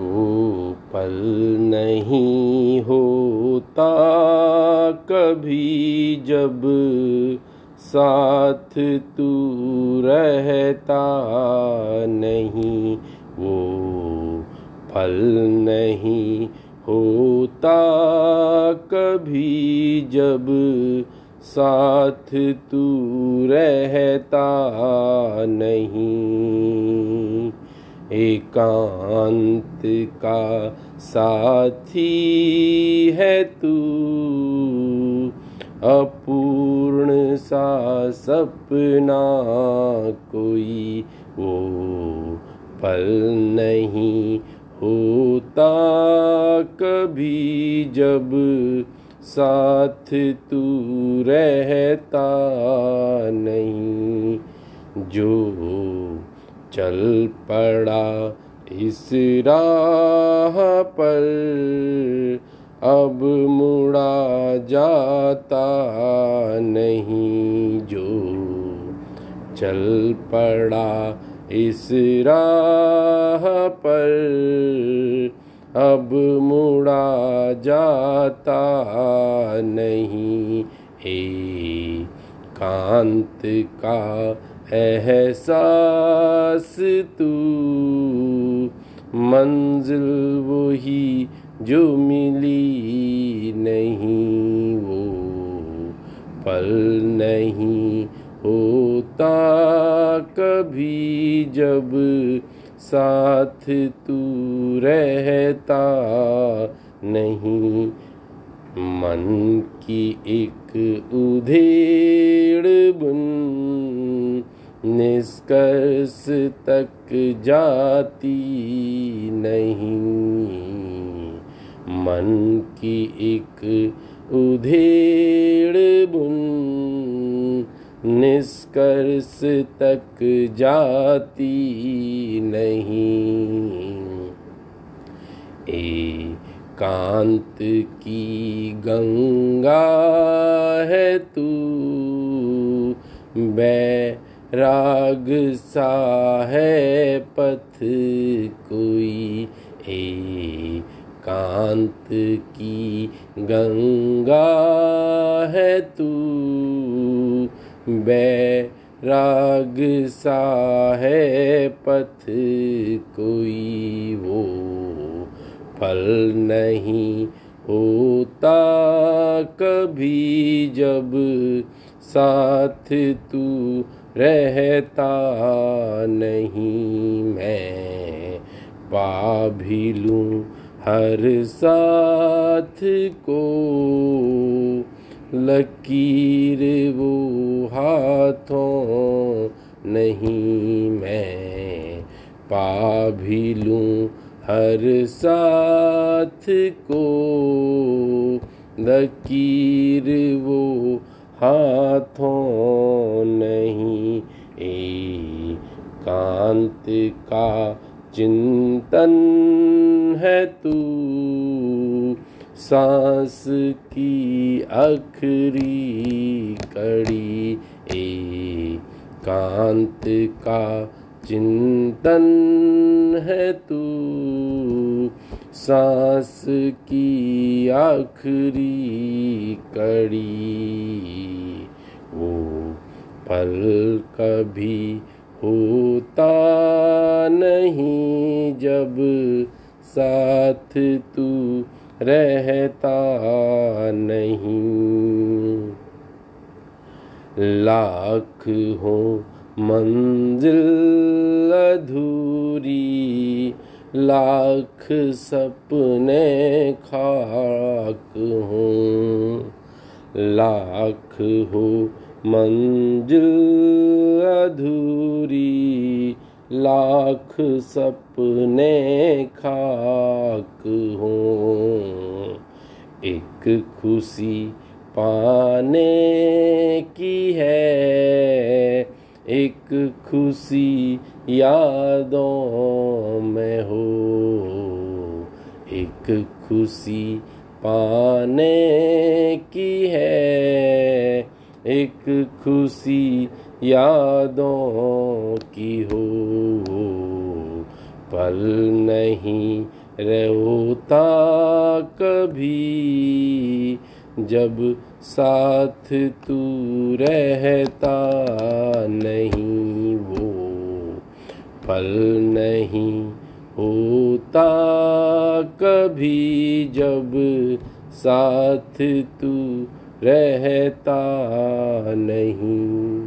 को पल नहीं होता कभी जब साथ तू रहता नहीं, वो पल नहीं होता कभी जब साथ तू रहता नहीं। एकांत का साथी है तू। अपूर्ण सा सपना कोई वो पल नहीं होता कभी जब साथ तू रहता नहीं। जो चल पड़ा इस राह पर। अब मुड़ा जाता नहीं जो। चल पड़ा इस राह पर। अब मुड़ा जाता नहीं। ए कांत का एहसास तू, मंजिल वही जो मिली नहीं, वो पल नहीं होता कभी जब साथ तू रहता नहीं। मन की एक उधेड़ बुन निष्कर्ष तक जाती नहीं। मन की एक उधेड़ बुन निष्कर्ष तक जाती नहीं। ए कांत की गंगा है तू बैराग सा है पथ कोई ए कांत की गंगा है तू। बैराग सा है पथ कोई वो फल नहीं होता कभी जब साथ तू रहता नहीं मैं। पा भी लूँ हर साथ को। लकीर वो हाथों नहीं मैं। पा भी लूँ हर साथ को। लकीर वो हाथों नहीं, ए कांत का चिंतन है तू। सांस की आखिरी कड़ी, ए कांत का चिंतन है तू। सांस की आखिरी कड़ी, वो पल कभी होता नहीं जब साथ तू रहता नहीं। लाख हो मंजिल अधूरी लाख सपने खाक हूँ। लाख हो मंजिल अधूरी, लाख सपने खाक हूँ। एक खुशी पाने की है, एक खुशी यादों में खुशी पाने की है। एक खुशी यादों की हो, पल नहीं रहता कभी। जब साथ तू रहता नहीं वो, पल नहीं होता कभी जब साथ तू रहता नहीं।